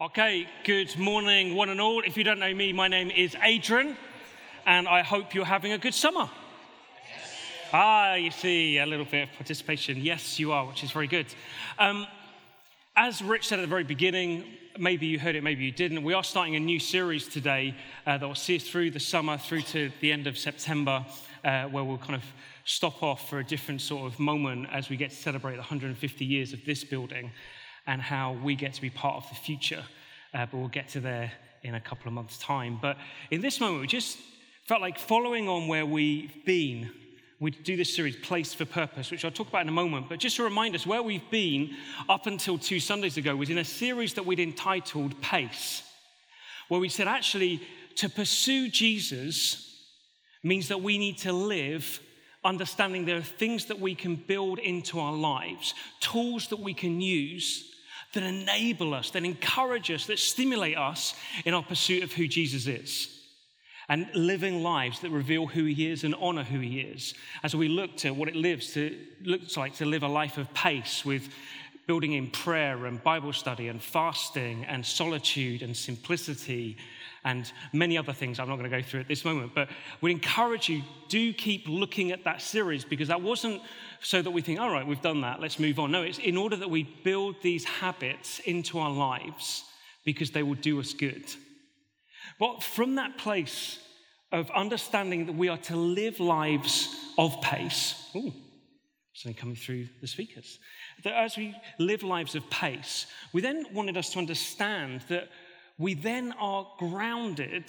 Okay, good morning, one and all. If you don't know me, my name is Adrian, and I hope you're having a good summer. Ah, you see a little bit of participation. Yes, you are, which is very good. Um, as Rich said at the very beginning, maybe you heard it, maybe you didn't. We are starting a new series today uh, that will see us through the summer, through to the end of September, uh, where we'll kind of stop off for a different sort of moment as we get to celebrate the 150 years of this building and how we get to be part of the future. Uh, but we'll get to there in a couple of months' time. But in this moment, we just felt like following on where we've been, we'd do this series, Place for Purpose, which I'll talk about in a moment. But just to remind us, where we've been up until two Sundays ago was in a series that we'd entitled Pace, where we said actually to pursue Jesus means that we need to live understanding there are things that we can build into our lives, tools that we can use that enable us, that encourage us, that stimulate us in our pursuit of who Jesus is. And living lives that reveal who he is and honor who he is. As we look to what it lives to, looks like to live a life of pace with building in prayer and Bible study and fasting and solitude and simplicity and many other things I'm not going to go through at this moment. But we encourage you, do keep looking at that series because that wasn't so that we think, all right, we've done that, let's move on. No, it's in order that we build these habits into our lives because they will do us good. But from that place of understanding that we are to live lives of pace, ooh, something coming through the speakers, that as we live lives of pace, we then wanted us to understand that we then are grounded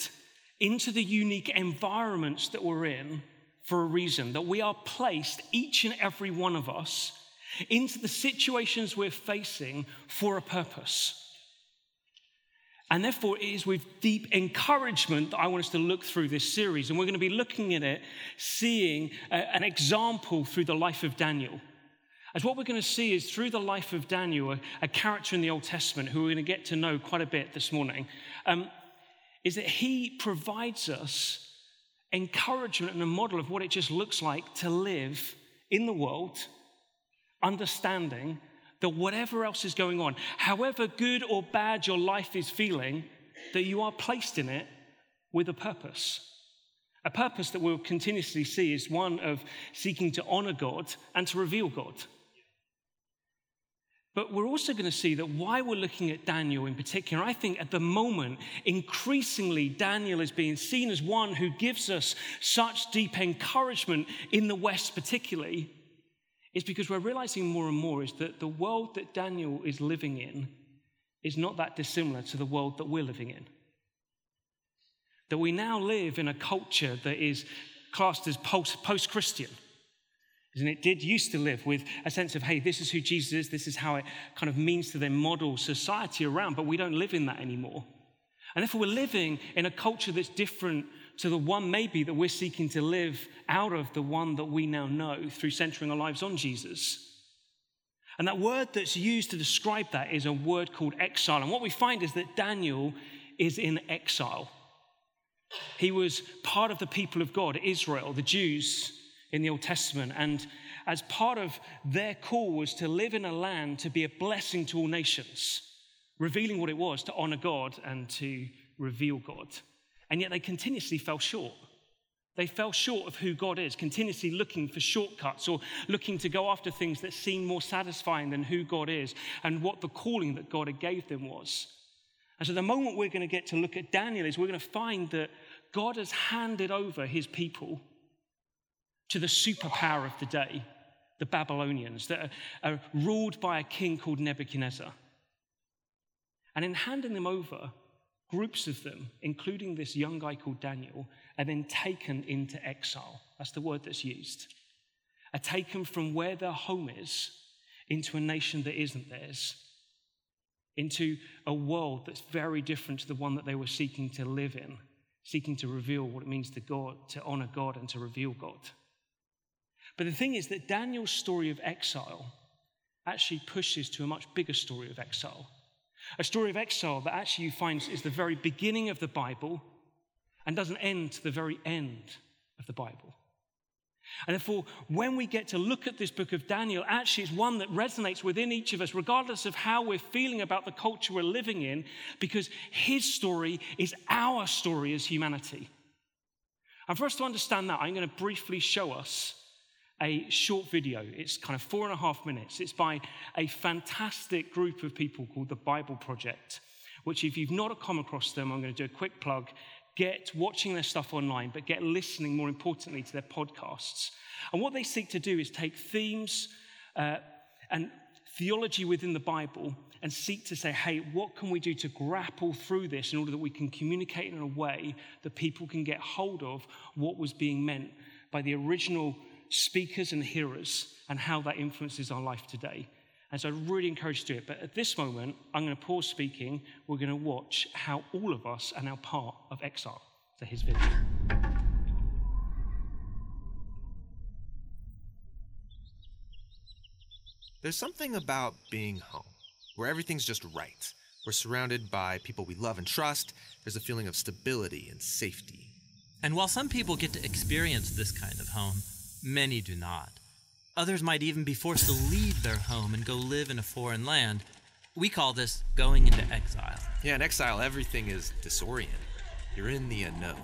into the unique environments that we're in for a reason, that we are placed, each and every one of us, into the situations we're facing for a purpose. And therefore, it is with deep encouragement that I want us to look through this series. And we're going to be looking at it, seeing a, an example through the life of Daniel. As what we're going to see is through the life of Daniel, a, a character in the Old Testament who we're going to get to know quite a bit this morning, um, is that he provides us encouragement and a model of what it just looks like to live in the world, understanding that whatever else is going on, however good or bad your life is feeling, that you are placed in it with a purpose. A purpose that we'll continuously see is one of seeking to honor God and to reveal God. But we're also going to see that why we're looking at Daniel in particular, I think at the moment, increasingly, Daniel is being seen as one who gives us such deep encouragement in the West, particularly, is because we're realizing more and more is that the world that Daniel is living in is not that dissimilar to the world that we're living in. That we now live in a culture that is classed as post Christian and it did used to live with a sense of, hey, this is who Jesus is, this is how it kind of means to then model society around, but we don't live in that anymore. And therefore, we're living in a culture that's different to the one maybe that we're seeking to live out of the one that we now know through centering our lives on Jesus. And that word that's used to describe that is a word called exile. And what we find is that Daniel is in exile. He was part of the people of God, Israel, the Jews in the Old Testament. And as part of their call was to live in a land to be a blessing to all nations, revealing what it was to honor God and to reveal God. And yet they continuously fell short. They fell short of who God is, continuously looking for shortcuts or looking to go after things that seem more satisfying than who God is and what the calling that God had gave them was. And so the moment we're going to get to look at Daniel is we're going to find that God has handed over his people to the superpower of the day, the Babylonians, that are, are ruled by a king called Nebuchadnezzar. And in handing them over, groups of them, including this young guy called Daniel, are then taken into exile. That's the word that's used. Are taken from where their home is into a nation that isn't theirs, into a world that's very different to the one that they were seeking to live in, seeking to reveal what it means to God, to honor God, and to reveal God. But the thing is that Daniel's story of exile actually pushes to a much bigger story of exile. A story of exile that actually you find is the very beginning of the Bible and doesn't end to the very end of the Bible. And therefore, when we get to look at this book of Daniel, actually it's one that resonates within each of us, regardless of how we're feeling about the culture we're living in, because his story is our story as humanity. And for us to understand that, I'm going to briefly show us a short video. It's kind of four and a half minutes. It's by a fantastic group of people called the Bible Project, which, if you've not come across them, I'm going to do a quick plug. Get watching their stuff online, but get listening more importantly to their podcasts. And what they seek to do is take themes uh, and theology within the Bible and seek to say, hey, what can we do to grapple through this in order that we can communicate in a way that people can get hold of what was being meant by the original speakers and hearers and how that influences our life today. And so I really encourage you to do it. But at this moment, I'm going to pause speaking. We're going to watch how all of us are now part of exile to his video. There's something about being home where everything's just right. We're surrounded by people we love and trust. There's a feeling of stability and safety. And while some people get to experience this kind of home, Many do not. Others might even be forced to leave their home and go live in a foreign land. We call this going into exile. Yeah, in exile, everything is disoriented. You're in the unknown.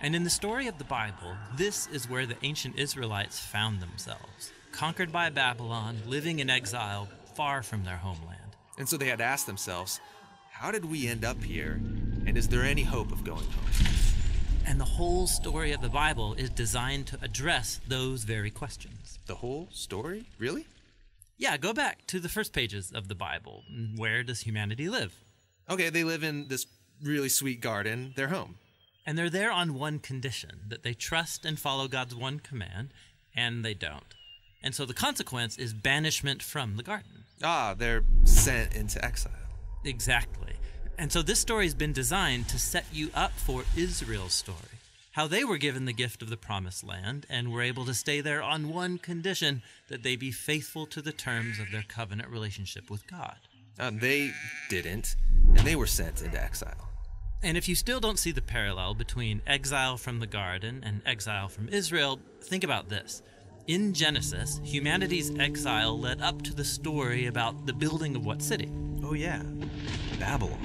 And in the story of the Bible, this is where the ancient Israelites found themselves conquered by Babylon, living in exile far from their homeland. And so they had asked themselves, how did we end up here? And is there any hope of going home? And the whole story of the Bible is designed to address those very questions. The whole story? Really? Yeah, go back to the first pages of the Bible. Where does humanity live? Okay, they live in this really sweet garden, their home. And they're there on one condition that they trust and follow God's one command, and they don't. And so the consequence is banishment from the garden. Ah, they're sent into exile. Exactly. And so this story has been designed to set you up for Israel's story. How they were given the gift of the promised land and were able to stay there on one condition that they be faithful to the terms of their covenant relationship with God. And they didn't, and they were sent into exile. And if you still don't see the parallel between exile from the garden and exile from Israel, think about this. In Genesis, humanity's exile led up to the story about the building of what city? Oh, yeah, Babylon.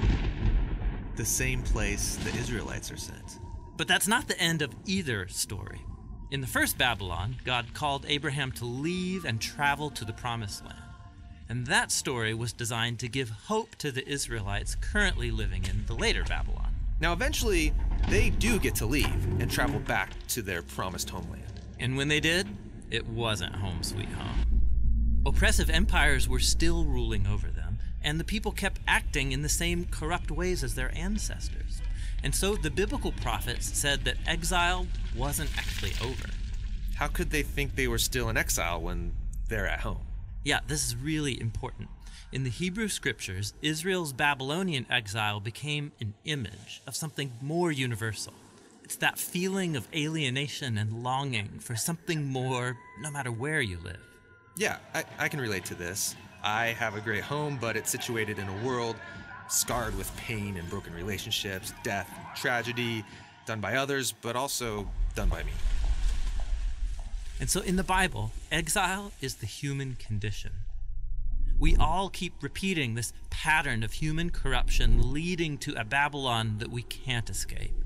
The same place the Israelites are sent. But that's not the end of either story. In the first Babylon, God called Abraham to leave and travel to the promised land. And that story was designed to give hope to the Israelites currently living in the later Babylon. Now, eventually, they do get to leave and travel back to their promised homeland. And when they did, it wasn't home sweet home. Oppressive empires were still ruling over them and the people kept acting in the same corrupt ways as their ancestors. And so the biblical prophets said that exile wasn't actually over. How could they think they were still in exile when they're at home? Yeah, this is really important. In the Hebrew scriptures, Israel's Babylonian exile became an image of something more universal. It's that feeling of alienation and longing for something more, no matter where you live. Yeah, I, I can relate to this. I have a great home, but it's situated in a world scarred with pain and broken relationships, death, tragedy, done by others, but also done by me. And so in the Bible, exile is the human condition. We all keep repeating this pattern of human corruption leading to a Babylon that we can't escape.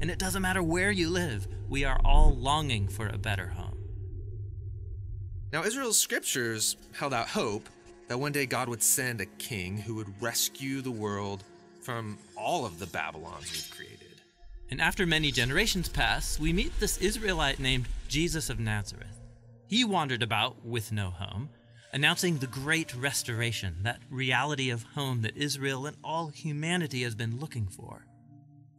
And it doesn't matter where you live, we are all longing for a better home. Now, Israel's scriptures held out hope that one day God would send a king who would rescue the world from all of the Babylons we've created. And after many generations pass, we meet this Israelite named Jesus of Nazareth. He wandered about with no home, announcing the great restoration, that reality of home that Israel and all humanity has been looking for.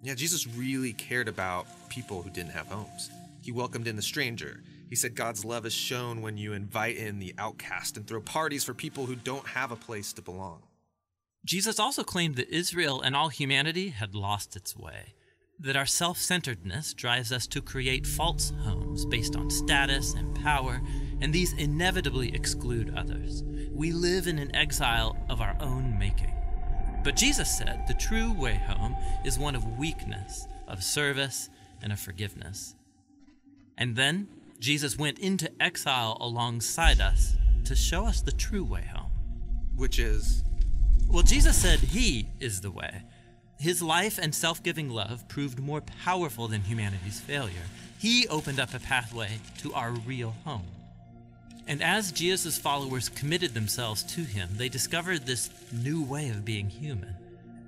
Yeah, Jesus really cared about people who didn't have homes. He welcomed in the stranger. He said God's love is shown when you invite in the outcast and throw parties for people who don't have a place to belong. Jesus also claimed that Israel and all humanity had lost its way, that our self centeredness drives us to create false homes based on status and power, and these inevitably exclude others. We live in an exile of our own making. But Jesus said the true way home is one of weakness, of service, and of forgiveness. And then Jesus went into exile alongside us to show us the true way home. Which is. Well, Jesus said he is the way. His life and self giving love proved more powerful than humanity's failure. He opened up a pathway to our real home. And as Jesus' followers committed themselves to him, they discovered this new way of being human.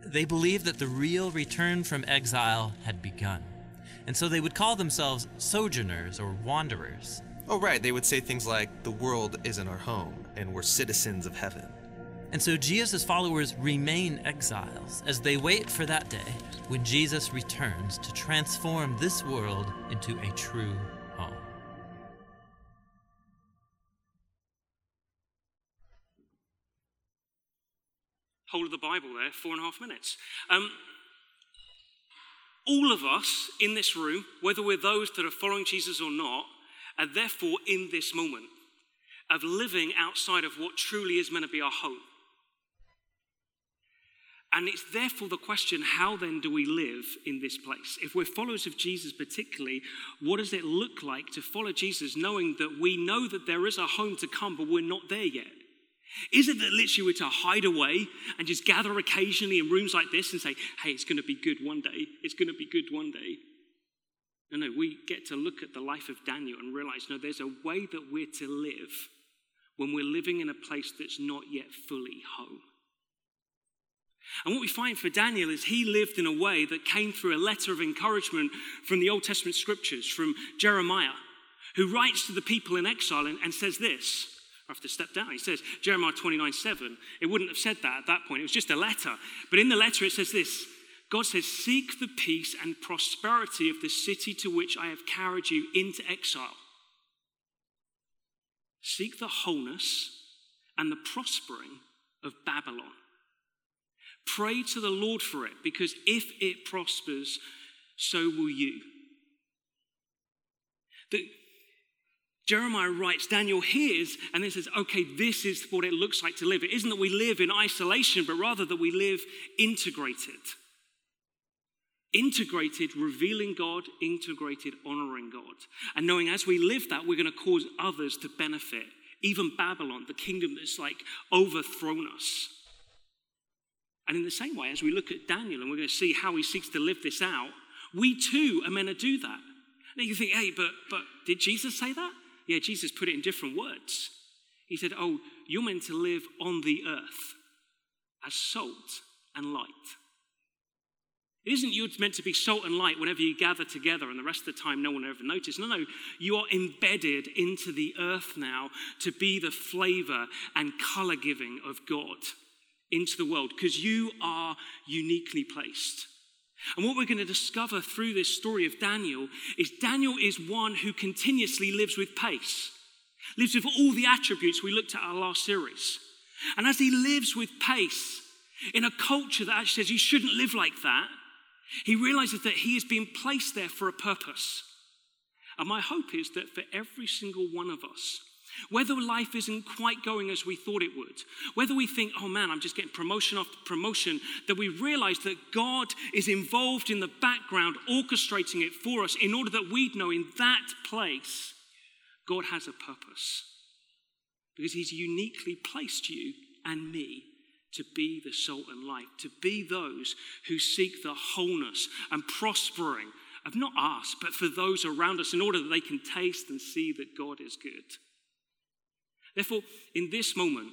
They believed that the real return from exile had begun. And so they would call themselves sojourners or wanderers. Oh, right. They would say things like, the world isn't our home, and we're citizens of heaven. And so Jesus' followers remain exiles as they wait for that day when Jesus returns to transform this world into a true Whole of the Bible there, four and a half minutes. Um, all of us in this room, whether we're those that are following Jesus or not, are therefore in this moment of living outside of what truly is meant to be our home. And it's therefore the question how then do we live in this place? If we're followers of Jesus, particularly, what does it look like to follow Jesus knowing that we know that there is a home to come, but we're not there yet? Is it that literally we're to hide away and just gather occasionally in rooms like this and say, hey, it's going to be good one day? It's going to be good one day. No, no, we get to look at the life of Daniel and realize, no, there's a way that we're to live when we're living in a place that's not yet fully home. And what we find for Daniel is he lived in a way that came through a letter of encouragement from the Old Testament scriptures, from Jeremiah, who writes to the people in exile and, and says this. Have to step down. He says, Jeremiah 29 7. It wouldn't have said that at that point. It was just a letter. But in the letter, it says this God says, Seek the peace and prosperity of the city to which I have carried you into exile. Seek the wholeness and the prospering of Babylon. Pray to the Lord for it, because if it prospers, so will you. Jeremiah writes, Daniel hears, and then says, okay, this is what it looks like to live. It isn't that we live in isolation, but rather that we live integrated. Integrated, revealing God, integrated, honoring God. And knowing as we live that, we're going to cause others to benefit. Even Babylon, the kingdom that's like overthrown us. And in the same way, as we look at Daniel and we're going to see how he seeks to live this out, we too are meant to do that. Now you think, hey, but, but did Jesus say that? Yeah, Jesus put it in different words. He said, oh, you're meant to live on the earth as salt and light. It isn't you're meant to be salt and light whenever you gather together and the rest of the time no one ever notices. No, no, you are embedded into the earth now to be the flavor and color giving of God into the world because you are uniquely placed. And what we're going to discover through this story of Daniel is Daniel is one who continuously lives with pace, lives with all the attributes we looked at our last series. And as he lives with pace in a culture that actually says you shouldn't live like that, he realizes that he is being placed there for a purpose. And my hope is that for every single one of us, whether life isn't quite going as we thought it would, whether we think, oh man, I'm just getting promotion after promotion, that we realize that God is involved in the background, orchestrating it for us in order that we'd know in that place, God has a purpose. Because He's uniquely placed you and me to be the salt and light, to be those who seek the wholeness and prospering of not us, but for those around us in order that they can taste and see that God is good. Therefore, in this moment,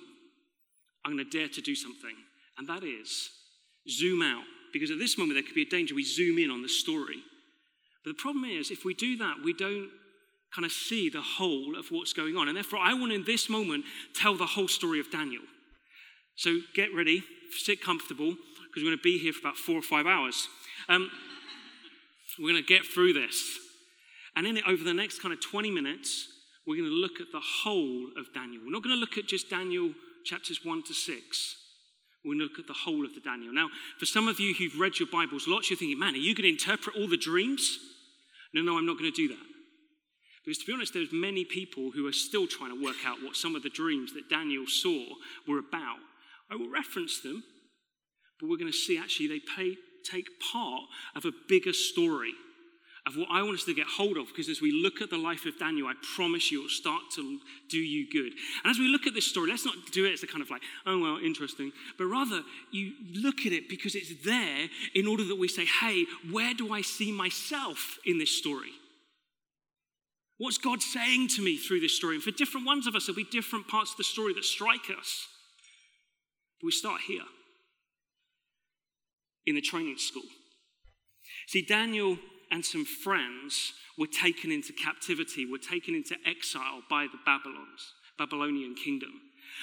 I'm going to dare to do something, and that is zoom out. Because at this moment, there could be a danger we zoom in on the story. But the problem is, if we do that, we don't kind of see the whole of what's going on. And therefore, I want in this moment tell the whole story of Daniel. So get ready, sit comfortable, because we're going to be here for about four or five hours. Um, we're going to get through this. And in it, over the next kind of 20 minutes, we're going to look at the whole of Daniel. We're not going to look at just Daniel chapters 1 to 6. We're going to look at the whole of the Daniel. Now, for some of you who've read your Bibles lots, you're thinking, man, are you going to interpret all the dreams? No, no, I'm not going to do that. Because to be honest, there's many people who are still trying to work out what some of the dreams that Daniel saw were about. I will reference them, but we're going to see actually they pay, take part of a bigger story of what I want us to get hold of, because as we look at the life of Daniel, I promise you it will start to do you good. And as we look at this story, let's not do it as a kind of like, oh, well, interesting, but rather you look at it because it's there in order that we say, hey, where do I see myself in this story? What's God saying to me through this story? And for different ones of us, there'll be different parts of the story that strike us. But we start here in the training school. See, Daniel and some friends were taken into captivity, were taken into exile by the Babylons, Babylonian kingdom.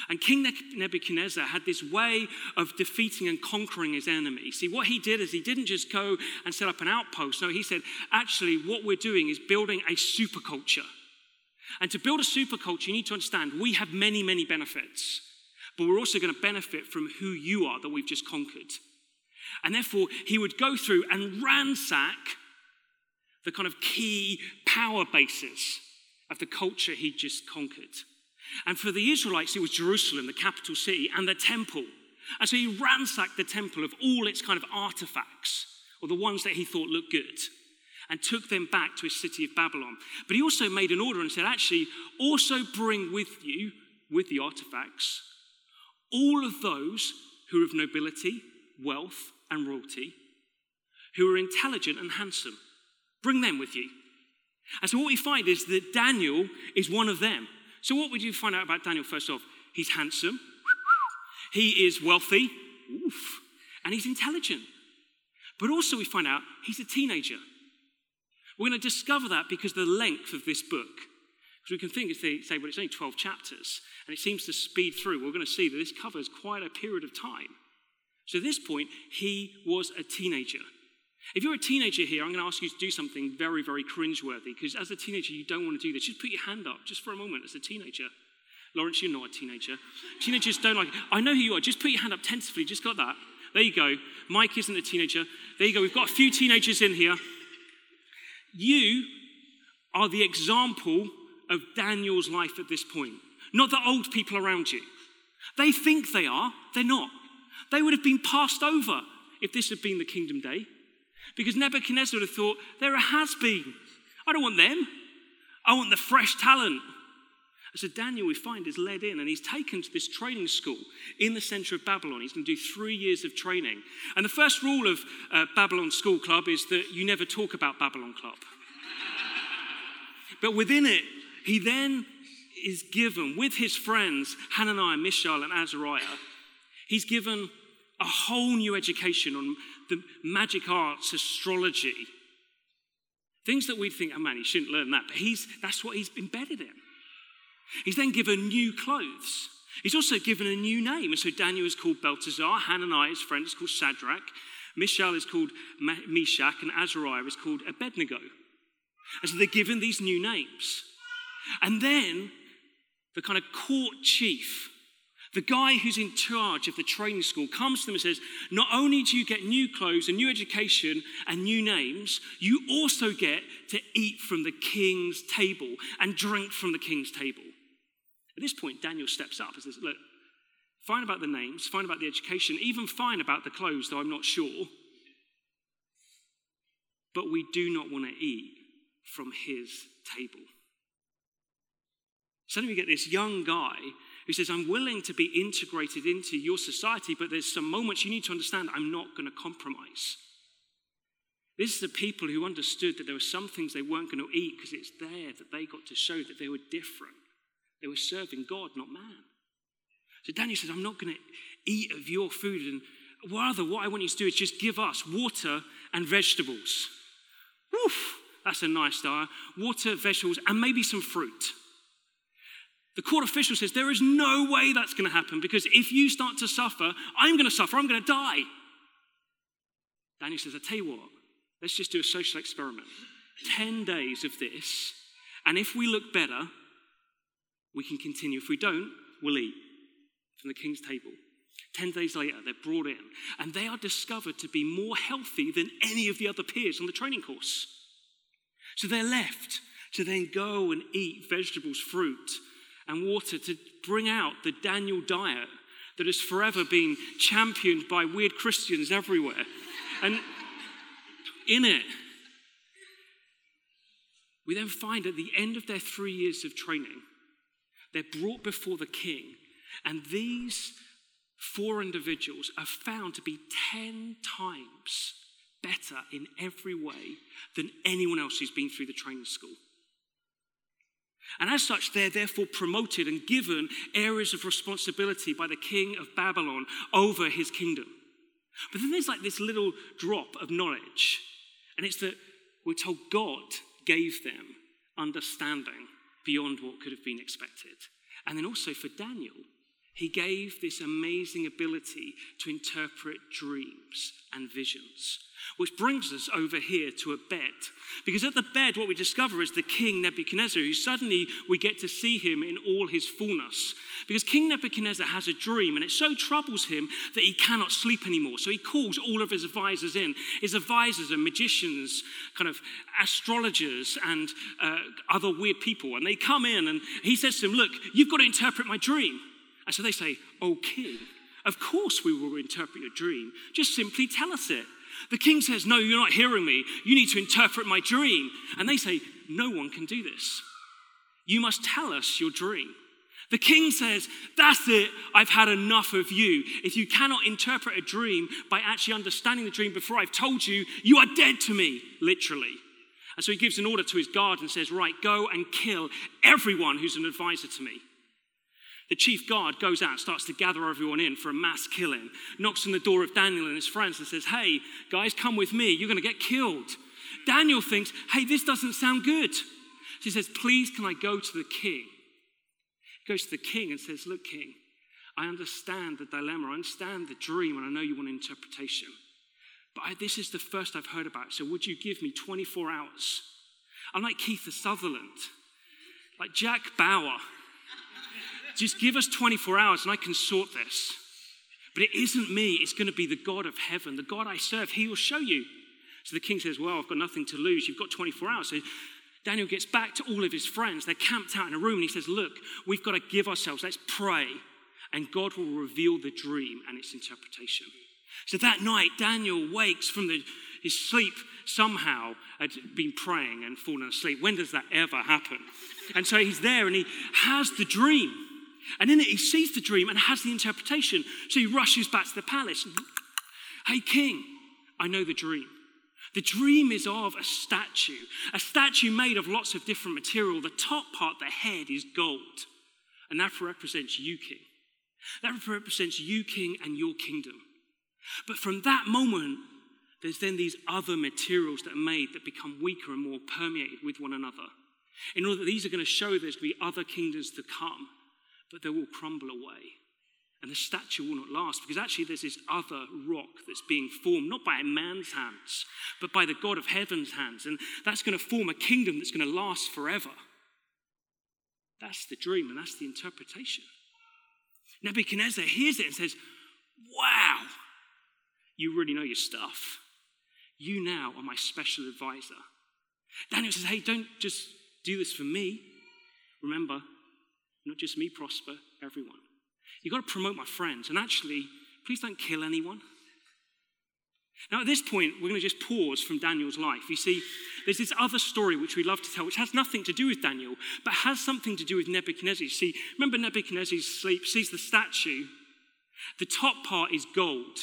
And King Nebuchadnezzar had this way of defeating and conquering his enemy. See, what he did is he didn't just go and set up an outpost. No, he said, actually, what we're doing is building a superculture. And to build a superculture, you need to understand we have many, many benefits, but we're also going to benefit from who you are that we've just conquered. And therefore, he would go through and ransack the kind of key power bases of the culture he'd just conquered. And for the Israelites, it was Jerusalem, the capital city, and the temple. And so he ransacked the temple of all its kind of artifacts, or the ones that he thought looked good, and took them back to his city of Babylon. But he also made an order and said, actually, also bring with you, with the artifacts, all of those who are of nobility, wealth, and royalty, who are intelligent and handsome. Bring them with you. And so what we find is that Daniel is one of them. So what would you find out about Daniel first off? He's handsome, he is wealthy, oof, and he's intelligent. But also we find out he's a teenager. We're going to discover that because the length of this book. Because we can think, say, well, it's only 12 chapters, and it seems to speed through, we're going to see that this covers quite a period of time. So at this point, he was a teenager. If you're a teenager here, I'm going to ask you to do something very, very cringeworthy because as a teenager, you don't want to do this. Just put your hand up just for a moment as a teenager. Lawrence, you're not a teenager. Teenagers don't like it. I know who you are. Just put your hand up tentatively. Just got that. There you go. Mike isn't a teenager. There you go. We've got a few teenagers in here. You are the example of Daniel's life at this point, not the old people around you. They think they are, they're not. They would have been passed over if this had been the kingdom day. Because Nebuchadnezzar would have thought, they're a has been. I don't want them. I want the fresh talent. And so Daniel, we find, is led in and he's taken to this training school in the center of Babylon. He's going to do three years of training. And the first rule of uh, Babylon School Club is that you never talk about Babylon Club. but within it, he then is given, with his friends, Hananiah, Mishael, and Azariah, he's given a whole new education on the magic arts, astrology. Things that we'd think, oh man, he shouldn't learn that. But he's, that's what he's embedded in. He's then given new clothes. He's also given a new name. And so Daniel is called Belteshazzar, Hananiah, his friend, is called Shadrach, Mishael is called Meshach, and Azariah is called Abednego. And so they're given these new names. And then the kind of court chief the guy who's in charge of the training school comes to them and says, Not only do you get new clothes and new education and new names, you also get to eat from the king's table and drink from the king's table. At this point, Daniel steps up and says, Look, fine about the names, fine about the education, even fine about the clothes, though I'm not sure. But we do not want to eat from his table. Suddenly we get this young guy who says, I'm willing to be integrated into your society, but there's some moments you need to understand I'm not going to compromise. This is the people who understood that there were some things they weren't going to eat because it's there that they got to show that they were different. They were serving God, not man. So Daniel says, I'm not going to eat of your food. And rather, what I want you to do is just give us water and vegetables. Woof, that's a nice diet. Water, vegetables, and maybe some fruit. The court official says, There is no way that's going to happen because if you start to suffer, I'm going to suffer, I'm going to die. Daniel says, I tell you what, let's just do a social experiment. 10 days of this, and if we look better, we can continue. If we don't, we'll eat from the king's table. 10 days later, they're brought in, and they are discovered to be more healthy than any of the other peers on the training course. So they're left to then go and eat vegetables, fruit, and water to bring out the Daniel diet that has forever been championed by weird Christians everywhere. And in it, we then find at the end of their three years of training, they're brought before the king, and these four individuals are found to be 10 times better in every way than anyone else who's been through the training school. And as such, they're therefore promoted and given areas of responsibility by the king of Babylon over his kingdom. But then there's like this little drop of knowledge, and it's that we're told God gave them understanding beyond what could have been expected. And then also for Daniel, he gave this amazing ability to interpret dreams and visions. Which brings us over here to a bed. Because at the bed, what we discover is the king Nebuchadnezzar, who suddenly we get to see him in all his fullness. Because King Nebuchadnezzar has a dream, and it so troubles him that he cannot sleep anymore. So he calls all of his advisors in. His advisors are magicians, kind of astrologers, and uh, other weird people. And they come in, and he says to them, Look, you've got to interpret my dream. And so they say, Oh, king, of course we will interpret your dream. Just simply tell us it. The king says, No, you're not hearing me. You need to interpret my dream. And they say, No one can do this. You must tell us your dream. The king says, That's it. I've had enough of you. If you cannot interpret a dream by actually understanding the dream before I've told you, you are dead to me, literally. And so he gives an order to his guard and says, Right, go and kill everyone who's an advisor to me. The chief guard goes out, starts to gather everyone in for a mass killing, knocks on the door of Daniel and his friends and says, Hey, guys, come with me. You're going to get killed. Daniel thinks, Hey, this doesn't sound good. So he says, Please, can I go to the king? He goes to the king and says, Look, king, I understand the dilemma, I understand the dream, and I know you want interpretation. But I, this is the first I've heard about. So would you give me 24 hours? I'm like Kiefer Sutherland, like Jack Bauer just give us 24 hours and I can sort this. But it isn't me, it's going to be the God of heaven, the God I serve. He will show you. So the king says, Well, I've got nothing to lose. You've got 24 hours. So Daniel gets back to all of his friends. They're camped out in a room and he says, Look, we've got to give ourselves, let's pray, and God will reveal the dream and its interpretation. So that night, Daniel wakes from the, his sleep somehow, had been praying and fallen asleep. When does that ever happen? And so he's there and he has the dream. And in it, he sees the dream and has the interpretation. So he rushes back to the palace. Hey, king, I know the dream. The dream is of a statue, a statue made of lots of different material. The top part, the head, is gold. And that represents you, king. That represents you, king, and your kingdom. But from that moment, there's then these other materials that are made that become weaker and more permeated with one another. In order that these are going to show there's going to be other kingdoms to come but they will crumble away. And the statue will not last because actually there's this other rock that's being formed, not by a man's hands, but by the God of heaven's hands. And that's going to form a kingdom that's going to last forever. That's the dream and that's the interpretation. Nebuchadnezzar hears it and says, Wow, you really know your stuff. You now are my special advisor. Daniel says, Hey, don't just do this for me. Remember, not just me prosper, everyone. You've got to promote my friends. And actually, please don't kill anyone. Now, at this point, we're going to just pause from Daniel's life. You see, there's this other story which we love to tell, which has nothing to do with Daniel, but has something to do with Nebuchadnezzar. See, remember Nebuchadnezzar sleep, sees the statue. The top part is gold.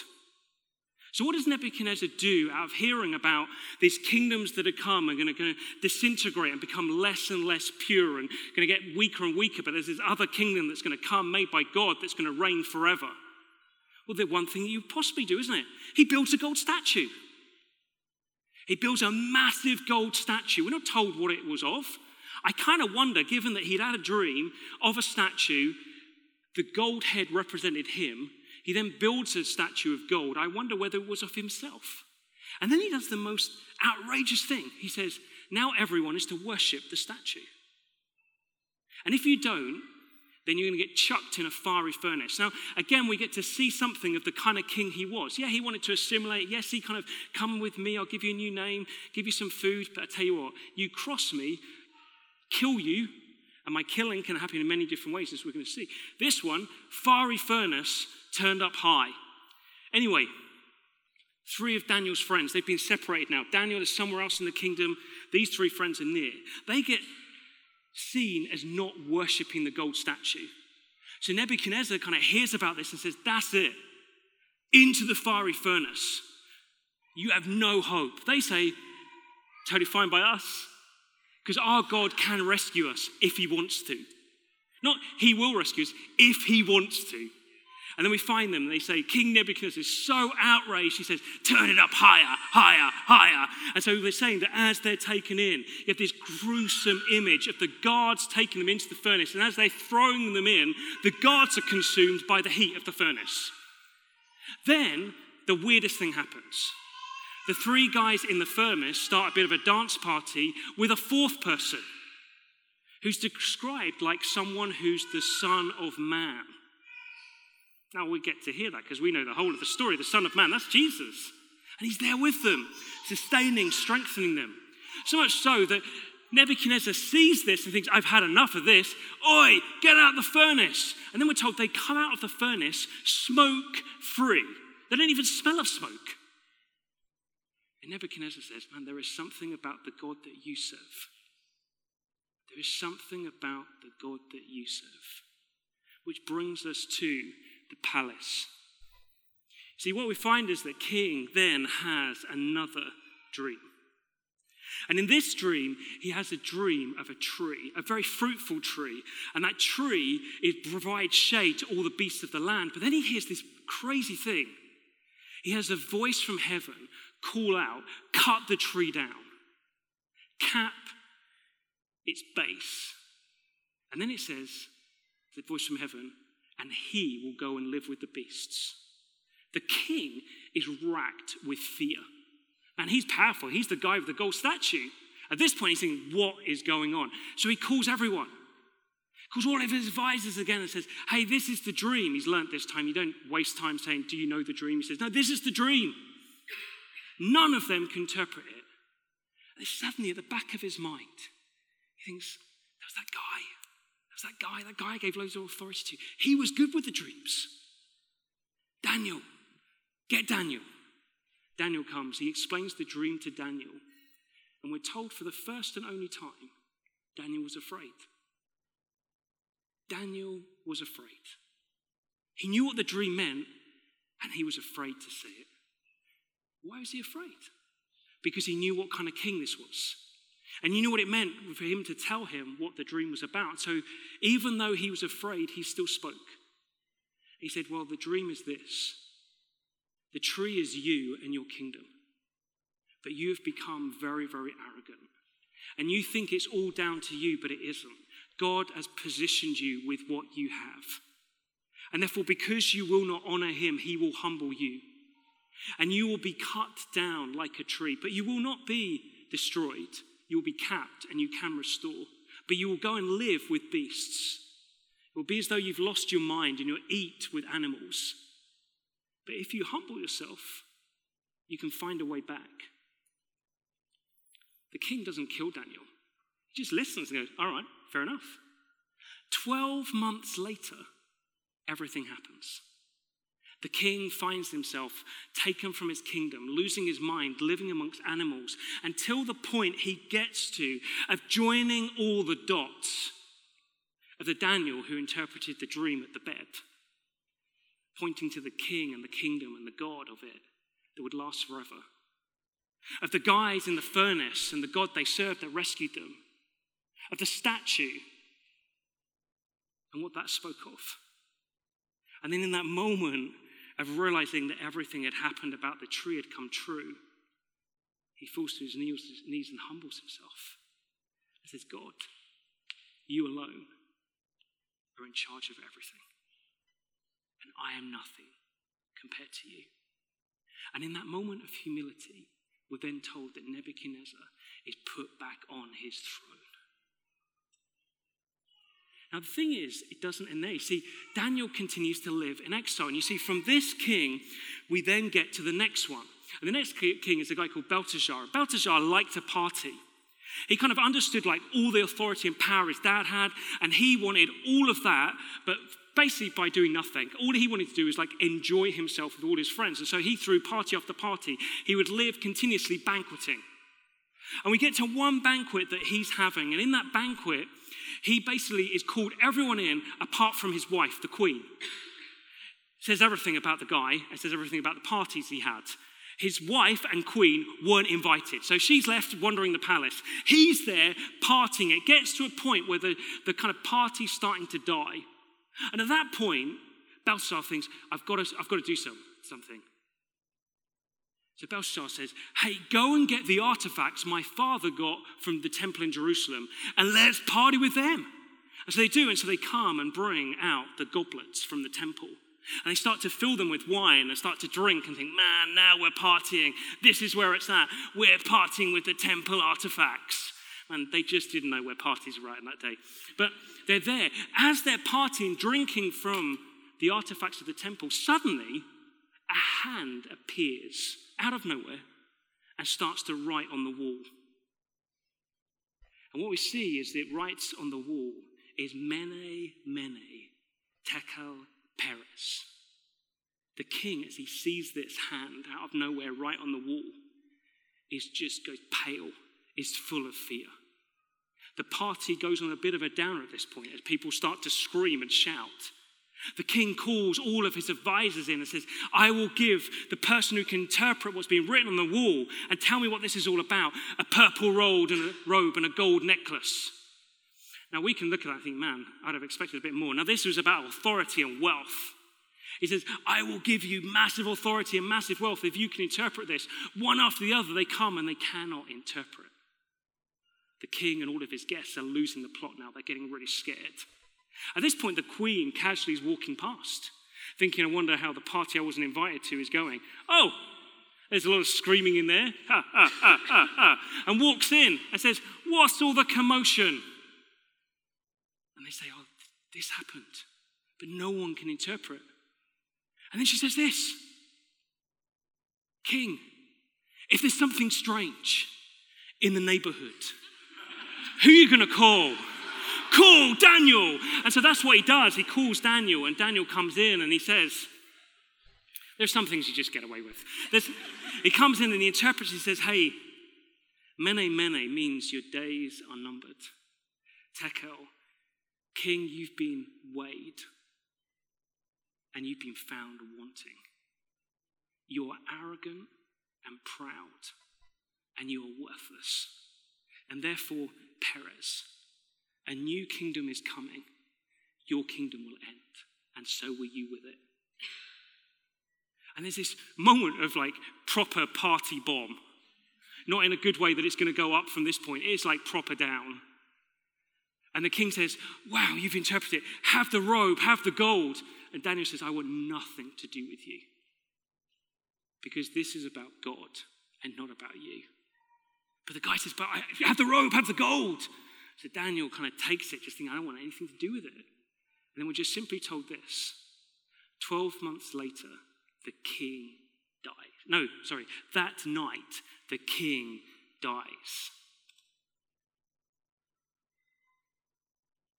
So, what does Nebuchadnezzar do out of hearing about these kingdoms that are come and going to disintegrate and become less and less pure and going to get weaker and weaker? But there's this other kingdom that's going to come made by God that's going to reign forever. Well, the one thing you possibly do, isn't it? He builds a gold statue. He builds a massive gold statue. We're not told what it was of. I kind of wonder, given that he'd had a dream of a statue, the gold head represented him he then builds a statue of gold. I wonder whether it was of himself. And then he does the most outrageous thing. He says, Now everyone is to worship the statue. And if you don't, then you're going to get chucked in a fiery furnace. Now, again, we get to see something of the kind of king he was. Yeah, he wanted to assimilate. Yes, he kind of, come with me, I'll give you a new name, give you some food. But I tell you what, you cross me, kill you, and my killing can happen in many different ways, as we're going to see. This one, fiery furnace, turned up high. Anyway, Three of Daniel's friends, they've been separated now. Daniel is somewhere else in the kingdom. These three friends are near. They get seen as not worshipping the gold statue. So Nebuchadnezzar kind of hears about this and says, That's it. Into the fiery furnace. You have no hope. They say, Totally fine by us, because our God can rescue us if he wants to. Not he will rescue us, if he wants to. And then we find them, and they say, King Nebuchadnezzar is so outraged, he says, Turn it up higher, higher, higher. And so they're saying that as they're taken in, you have this gruesome image of the guards taking them into the furnace. And as they're throwing them in, the guards are consumed by the heat of the furnace. Then the weirdest thing happens. The three guys in the furnace start a bit of a dance party with a fourth person who's described like someone who's the Son of Man. Now we get to hear that because we know the whole of the story. The Son of Man, that's Jesus. And he's there with them, sustaining, strengthening them. So much so that Nebuchadnezzar sees this and thinks, I've had enough of this. Oi, get out of the furnace. And then we're told they come out of the furnace smoke free. They don't even smell of smoke. And Nebuchadnezzar says, Man, there is something about the God that you serve. There is something about the God that you serve. Which brings us to the palace. See, what we find is that King then has another dream. And in this dream, he has a dream of a tree, a very fruitful tree. And that tree it provides shade to all the beasts of the land. But then he hears this crazy thing. He has a voice from heaven call out, cut the tree down, cap its base. And then it says, the voice from heaven, and he will go and live with the beasts. The king is racked with fear. And he's powerful. He's the guy with the gold statue. At this point, he's thinking, what is going on? So he calls everyone. Calls all of his advisors again and says, Hey, this is the dream. He's learnt this time. You don't waste time saying, Do you know the dream? He says, No, this is the dream. None of them can interpret it. And suddenly, at the back of his mind, he thinks, There's that guy. There's that guy. That guy I gave loads of authority to. He was good with the dreams. Daniel. Get Daniel. Daniel comes. He explains the dream to Daniel. And we're told for the first and only time, Daniel was afraid. Daniel was afraid. He knew what the dream meant, and he was afraid to say it. Why was he afraid? Because he knew what kind of king this was. And you know what it meant for him to tell him what the dream was about. So even though he was afraid, he still spoke. He said, Well, the dream is this the tree is you and your kingdom. But you have become very, very arrogant. And you think it's all down to you, but it isn't. God has positioned you with what you have. And therefore, because you will not honor him, he will humble you and you will be cut down like a tree, but you will not be destroyed. You will be capped and you can restore, but you will go and live with beasts. It will be as though you've lost your mind and you'll eat with animals. But if you humble yourself, you can find a way back. The king doesn't kill Daniel, he just listens and goes, All right, fair enough. Twelve months later, everything happens. The king finds himself taken from his kingdom, losing his mind, living amongst animals, until the point he gets to of joining all the dots of the Daniel who interpreted the dream at the bed, pointing to the king and the kingdom and the God of it that would last forever. Of the guys in the furnace and the God they served that rescued them. Of the statue and what that spoke of. And then in that moment, of realizing that everything had happened about the tree had come true, he falls to his knees and humbles himself and says, God, you alone are in charge of everything. And I am nothing compared to you. And in that moment of humility, we're then told that Nebuchadnezzar is put back on his throne. Now, the thing is, it doesn't end there. You see, Daniel continues to live in exile. And you see, from this king, we then get to the next one. And the next king is a guy called Belteshazzar. Belteshazzar liked to party. He kind of understood like all the authority and power his dad had, and he wanted all of that, but basically by doing nothing. All he wanted to do was like enjoy himself with all his friends. And so he threw party after party. He would live continuously banqueting. And we get to one banquet that he's having, and in that banquet, he basically is called everyone in apart from his wife, the queen. Says everything about the guy, it says everything about the parties he had. His wife and queen weren't invited. So she's left wandering the palace. He's there partying. It gets to a point where the, the kind of party's starting to die. And at that point, Belshazzar thinks, I've got to, I've got to do some, something. So Belshazzar says, Hey, go and get the artifacts my father got from the temple in Jerusalem and let's party with them. And so they do, and so they come and bring out the goblets from the temple. And they start to fill them with wine and start to drink and think, man, now we're partying. This is where it's at. We're partying with the temple artifacts. And they just didn't know where parties were at in that day. But they're there. As they're partying, drinking from the artifacts of the temple, suddenly a hand appears out of nowhere and starts to write on the wall. And what we see is that it writes on the wall is Mene, Mene, Tekel, Peres. The king, as he sees this hand out of nowhere right on the wall, is just goes pale, is full of fear. The party goes on a bit of a downer at this point as people start to scream and shout. The king calls all of his advisors in and says, I will give the person who can interpret what's being written on the wall and tell me what this is all about a purple robe and a robe and a gold necklace. Now we can look at that and think, man, I'd have expected a bit more. Now, this was about authority and wealth. He says, I will give you massive authority and massive wealth if you can interpret this. One after the other, they come and they cannot interpret. The king and all of his guests are losing the plot now. They're getting really scared. At this point, the queen casually is walking past, thinking, I wonder how the party I wasn't invited to is going. Oh, there's a lot of screaming in there. Ha, ha, ha, ha, ha. And walks in and says, What's all the commotion? And they say, Oh, this happened, but no one can interpret. And then she says this King, if there's something strange in the neighborhood, who are you going to call? Call Daniel. And so that's what he does. He calls Daniel, and Daniel comes in and he says, There's some things you just get away with. There's, he comes in and he interprets, he says, Hey, Mene Mene means your days are numbered. Tekel, King, you've been weighed and you've been found wanting. You're arrogant and proud and you are worthless. And therefore, Peres, a new kingdom is coming. Your kingdom will end, and so will you with it. And there's this moment of like proper party bomb. Not in a good way that it's going to go up from this point, it's like proper down. And the king says, Wow, you've interpreted it. Have the robe, have the gold. And Daniel says, I want nothing to do with you. Because this is about God and not about you. But the guy says, But I, have the robe, have the gold. So Daniel kind of takes it, just thinking, I don't want anything to do with it. And then we're just simply told this 12 months later, the king dies. No, sorry, that night, the king dies.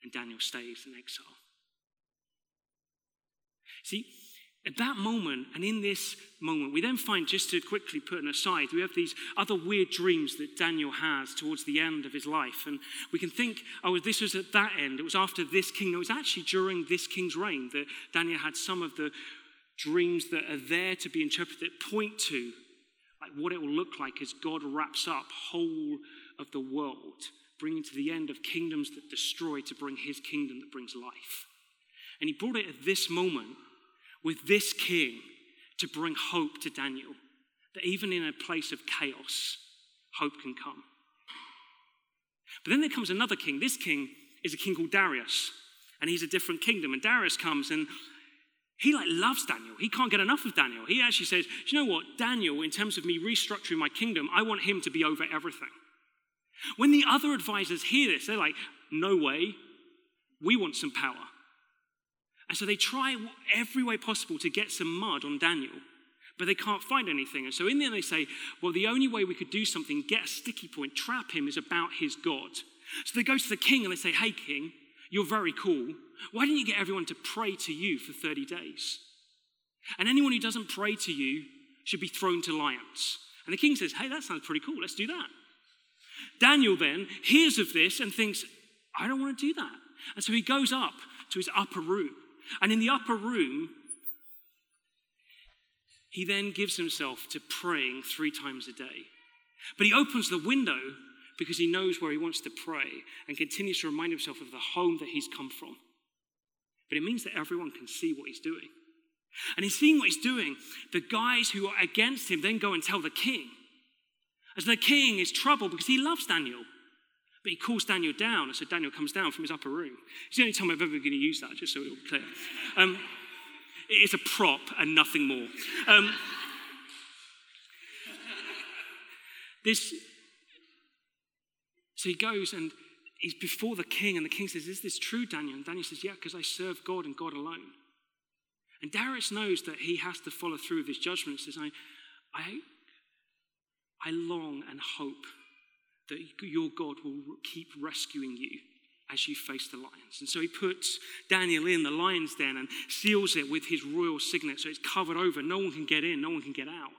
And Daniel stays in exile. See, at that moment, and in this moment, we then find, just to quickly put an aside, we have these other weird dreams that Daniel has towards the end of his life. And we can think, oh, this was at that end. It was after this king. It was actually during this king's reign that Daniel had some of the dreams that are there to be interpreted, point to like what it will look like as God wraps up whole of the world, bringing to the end of kingdoms that destroy to bring his kingdom that brings life. And he brought it at this moment with this king to bring hope to Daniel, that even in a place of chaos, hope can come. But then there comes another king. This king is a king called Darius, and he's a different kingdom. And Darius comes and he like loves Daniel. He can't get enough of Daniel. He actually says, you know what? Daniel, in terms of me restructuring my kingdom, I want him to be over everything. When the other advisors hear this, they're like, no way. We want some power. And so they try every way possible to get some mud on Daniel. But they can't find anything. And so in the end, they say, well, the only way we could do something, get a sticky point, trap him, is about his God. So they go to the king and they say, hey, king, you're very cool. Why didn't you get everyone to pray to you for 30 days? And anyone who doesn't pray to you should be thrown to lions. And the king says, hey, that sounds pretty cool. Let's do that. Daniel then hears of this and thinks, I don't want to do that. And so he goes up to his upper room. And in the upper room, he then gives himself to praying three times a day. But he opens the window because he knows where he wants to pray and continues to remind himself of the home that he's come from. But it means that everyone can see what he's doing. And he's seeing what he's doing. The guys who are against him then go and tell the king. As the king is troubled because he loves Daniel. But he calls Daniel down, and so Daniel comes down from his upper room. It's the only time I've ever going to use that, just so it'll be clear. Um, it is a prop and nothing more. Um, this, so he goes and he's before the king, and the king says, Is this true, Daniel? And Daniel says, Yeah, because I serve God and God alone. And Darius knows that he has to follow through with his judgment. He says, I, I, I long and hope that your God will keep rescuing you as you face the lions. And so he puts Daniel in the lion's den and seals it with his royal signet so it's covered over. No one can get in, no one can get out.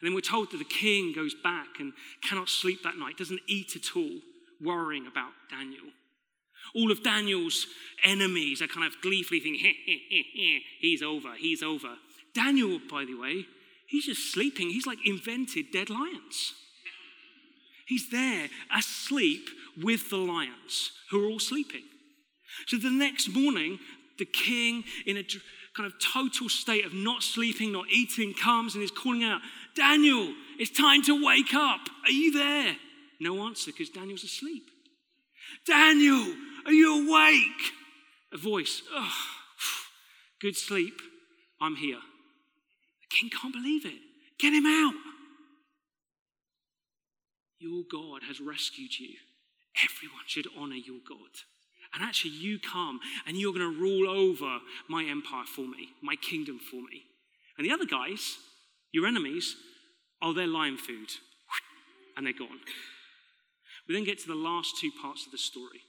And then we're told that the king goes back and cannot sleep that night, doesn't eat at all, worrying about Daniel. All of Daniel's enemies are kind of gleefully thinking, he's over, he's over. Daniel, by the way, he's just sleeping. He's like invented dead lions. He's there asleep with the lions who are all sleeping. So the next morning, the king, in a kind of total state of not sleeping, not eating, comes and is calling out, Daniel, it's time to wake up. Are you there? No answer because Daniel's asleep. Daniel, are you awake? A voice, oh, good sleep. I'm here. The king can't believe it. Get him out. Your God has rescued you. Everyone should honor your God. And actually, you come and you're going to rule over my empire for me, my kingdom for me. And the other guys, your enemies, oh, they're lion food. And they're gone. We then get to the last two parts of the story.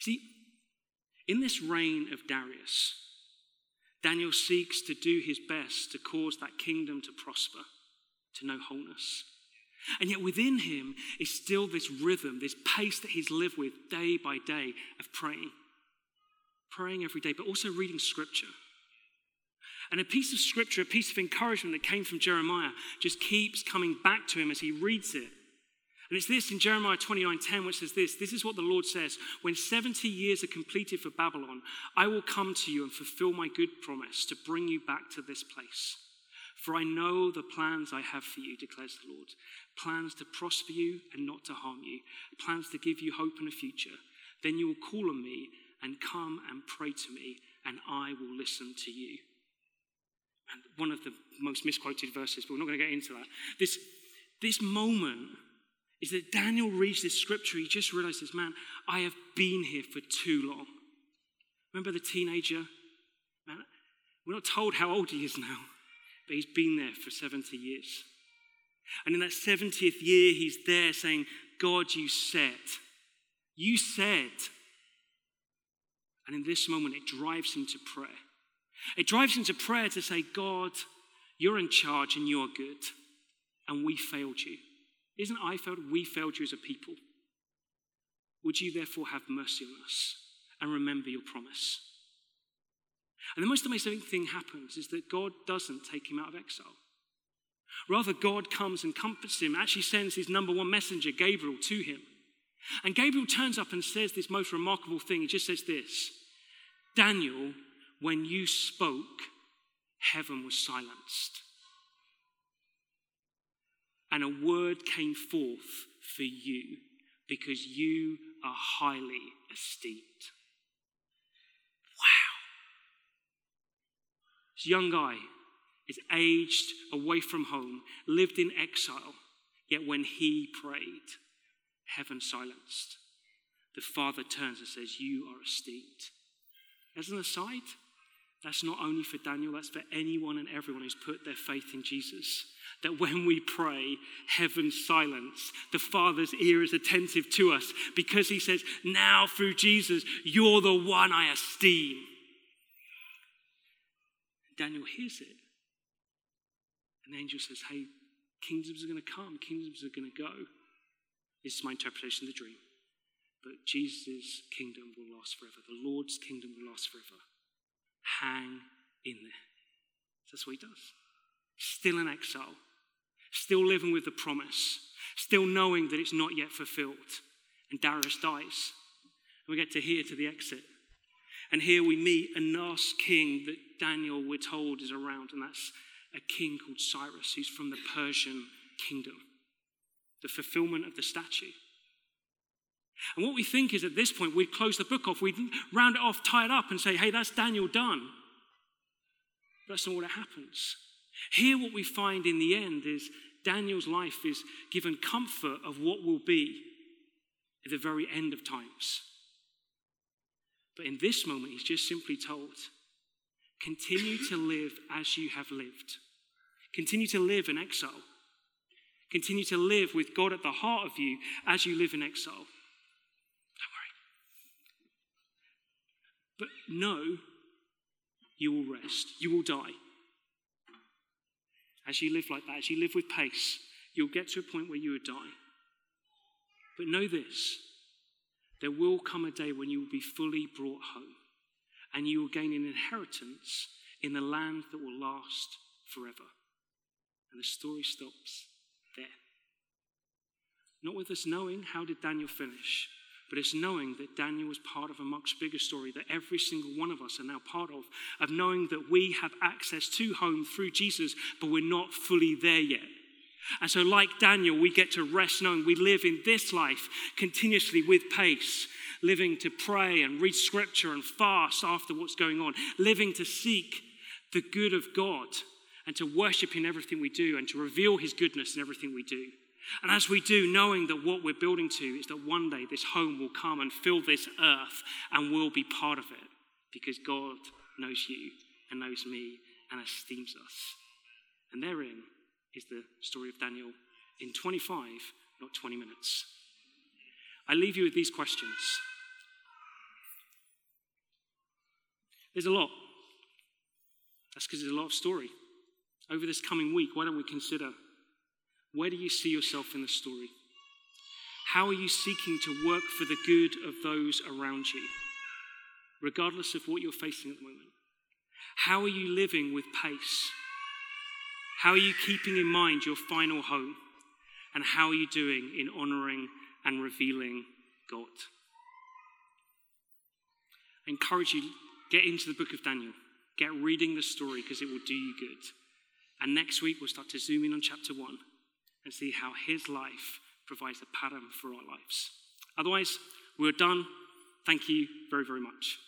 See, in this reign of Darius, Daniel seeks to do his best to cause that kingdom to prosper, to know wholeness. And yet within him is still this rhythm, this pace that he's lived with day by day of praying. Praying every day, but also reading scripture. And a piece of scripture, a piece of encouragement that came from Jeremiah just keeps coming back to him as he reads it. And it's this in Jeremiah 29:10, which says this: This is what the Lord says: When 70 years are completed for Babylon, I will come to you and fulfill my good promise to bring you back to this place. For I know the plans I have for you, declares the Lord plans to prosper you and not to harm you, plans to give you hope and a future. Then you will call on me and come and pray to me, and I will listen to you. And one of the most misquoted verses, but we're not going to get into that. This, this moment is that Daniel reads this scripture, he just realizes, man, I have been here for too long. Remember the teenager? Man, we're not told how old he is now but he's been there for 70 years. And in that 70th year, he's there saying, God, you said, you said. And in this moment, it drives him to prayer. It drives him to prayer to say, God, you're in charge and you're good. And we failed you. Isn't I failed? We failed you as a people. Would you therefore have mercy on us and remember your promise? And the most amazing thing happens is that God doesn't take him out of exile. Rather, God comes and comforts him, actually sends his number one messenger, Gabriel, to him. And Gabriel turns up and says this most remarkable thing. He just says this Daniel, when you spoke, heaven was silenced. And a word came forth for you because you are highly esteemed. Wow. This young guy is aged away from home, lived in exile, yet when he prayed, heaven silenced. The Father turns and says, You are esteemed. As an aside, That's not only for Daniel, that's for anyone and everyone who's put their faith in Jesus. That when we pray, heaven's silence, the Father's ear is attentive to us because he says, Now through Jesus, you're the one I esteem. Daniel hears it. And the angel says, Hey, kingdoms are going to come, kingdoms are going to go. This is my interpretation of the dream. But Jesus' kingdom will last forever. The Lord's kingdom will last forever. Hang in there. That's what he does. Still in exile, still living with the promise, still knowing that it's not yet fulfilled. And Darius dies. And we get to here to the exit. And here we meet a last king that Daniel, we're told, is around, and that's a king called Cyrus, who's from the Persian kingdom, the fulfillment of the statue. And what we think is at this point, we'd close the book off, we'd round it off, tie it up, and say, hey, that's Daniel done. But that's not what happens. Here, what we find in the end is Daniel's life is given comfort of what will be at the very end of times. But in this moment, he's just simply told, continue to live as you have lived. Continue to live in exile. Continue to live with God at the heart of you as you live in exile. Don't worry. But know you will rest, you will die. As you live like that, as you live with pace, you'll get to a point where you will die. But know this there will come a day when you will be fully brought home and you will gain an inheritance in the land that will last forever. And the story stops there. Not with us knowing how did Daniel finish, but it's knowing that Daniel was part of a much bigger story that every single one of us are now part of, of knowing that we have access to home through Jesus, but we're not fully there yet. And so, like Daniel, we get to rest knowing we live in this life continuously with pace, living to pray and read scripture and fast after what's going on, living to seek the good of God and to worship in everything we do and to reveal his goodness in everything we do. And as we do, knowing that what we're building to is that one day this home will come and fill this earth and we'll be part of it because God knows you and knows me and esteems us. And therein is the story of Daniel in 25, not 20 minutes. I leave you with these questions. There's a lot. That's because there's a lot of story. Over this coming week, why don't we consider where do you see yourself in the story? How are you seeking to work for the good of those around you, regardless of what you're facing at the moment? How are you living with pace? How are you keeping in mind your final home? And how are you doing in honoring and revealing God? I encourage you, get into the book of Daniel. Get reading the story because it will do you good. And next week, we'll start to zoom in on chapter one and see how his life provides a pattern for our lives. Otherwise, we're done. Thank you very, very much.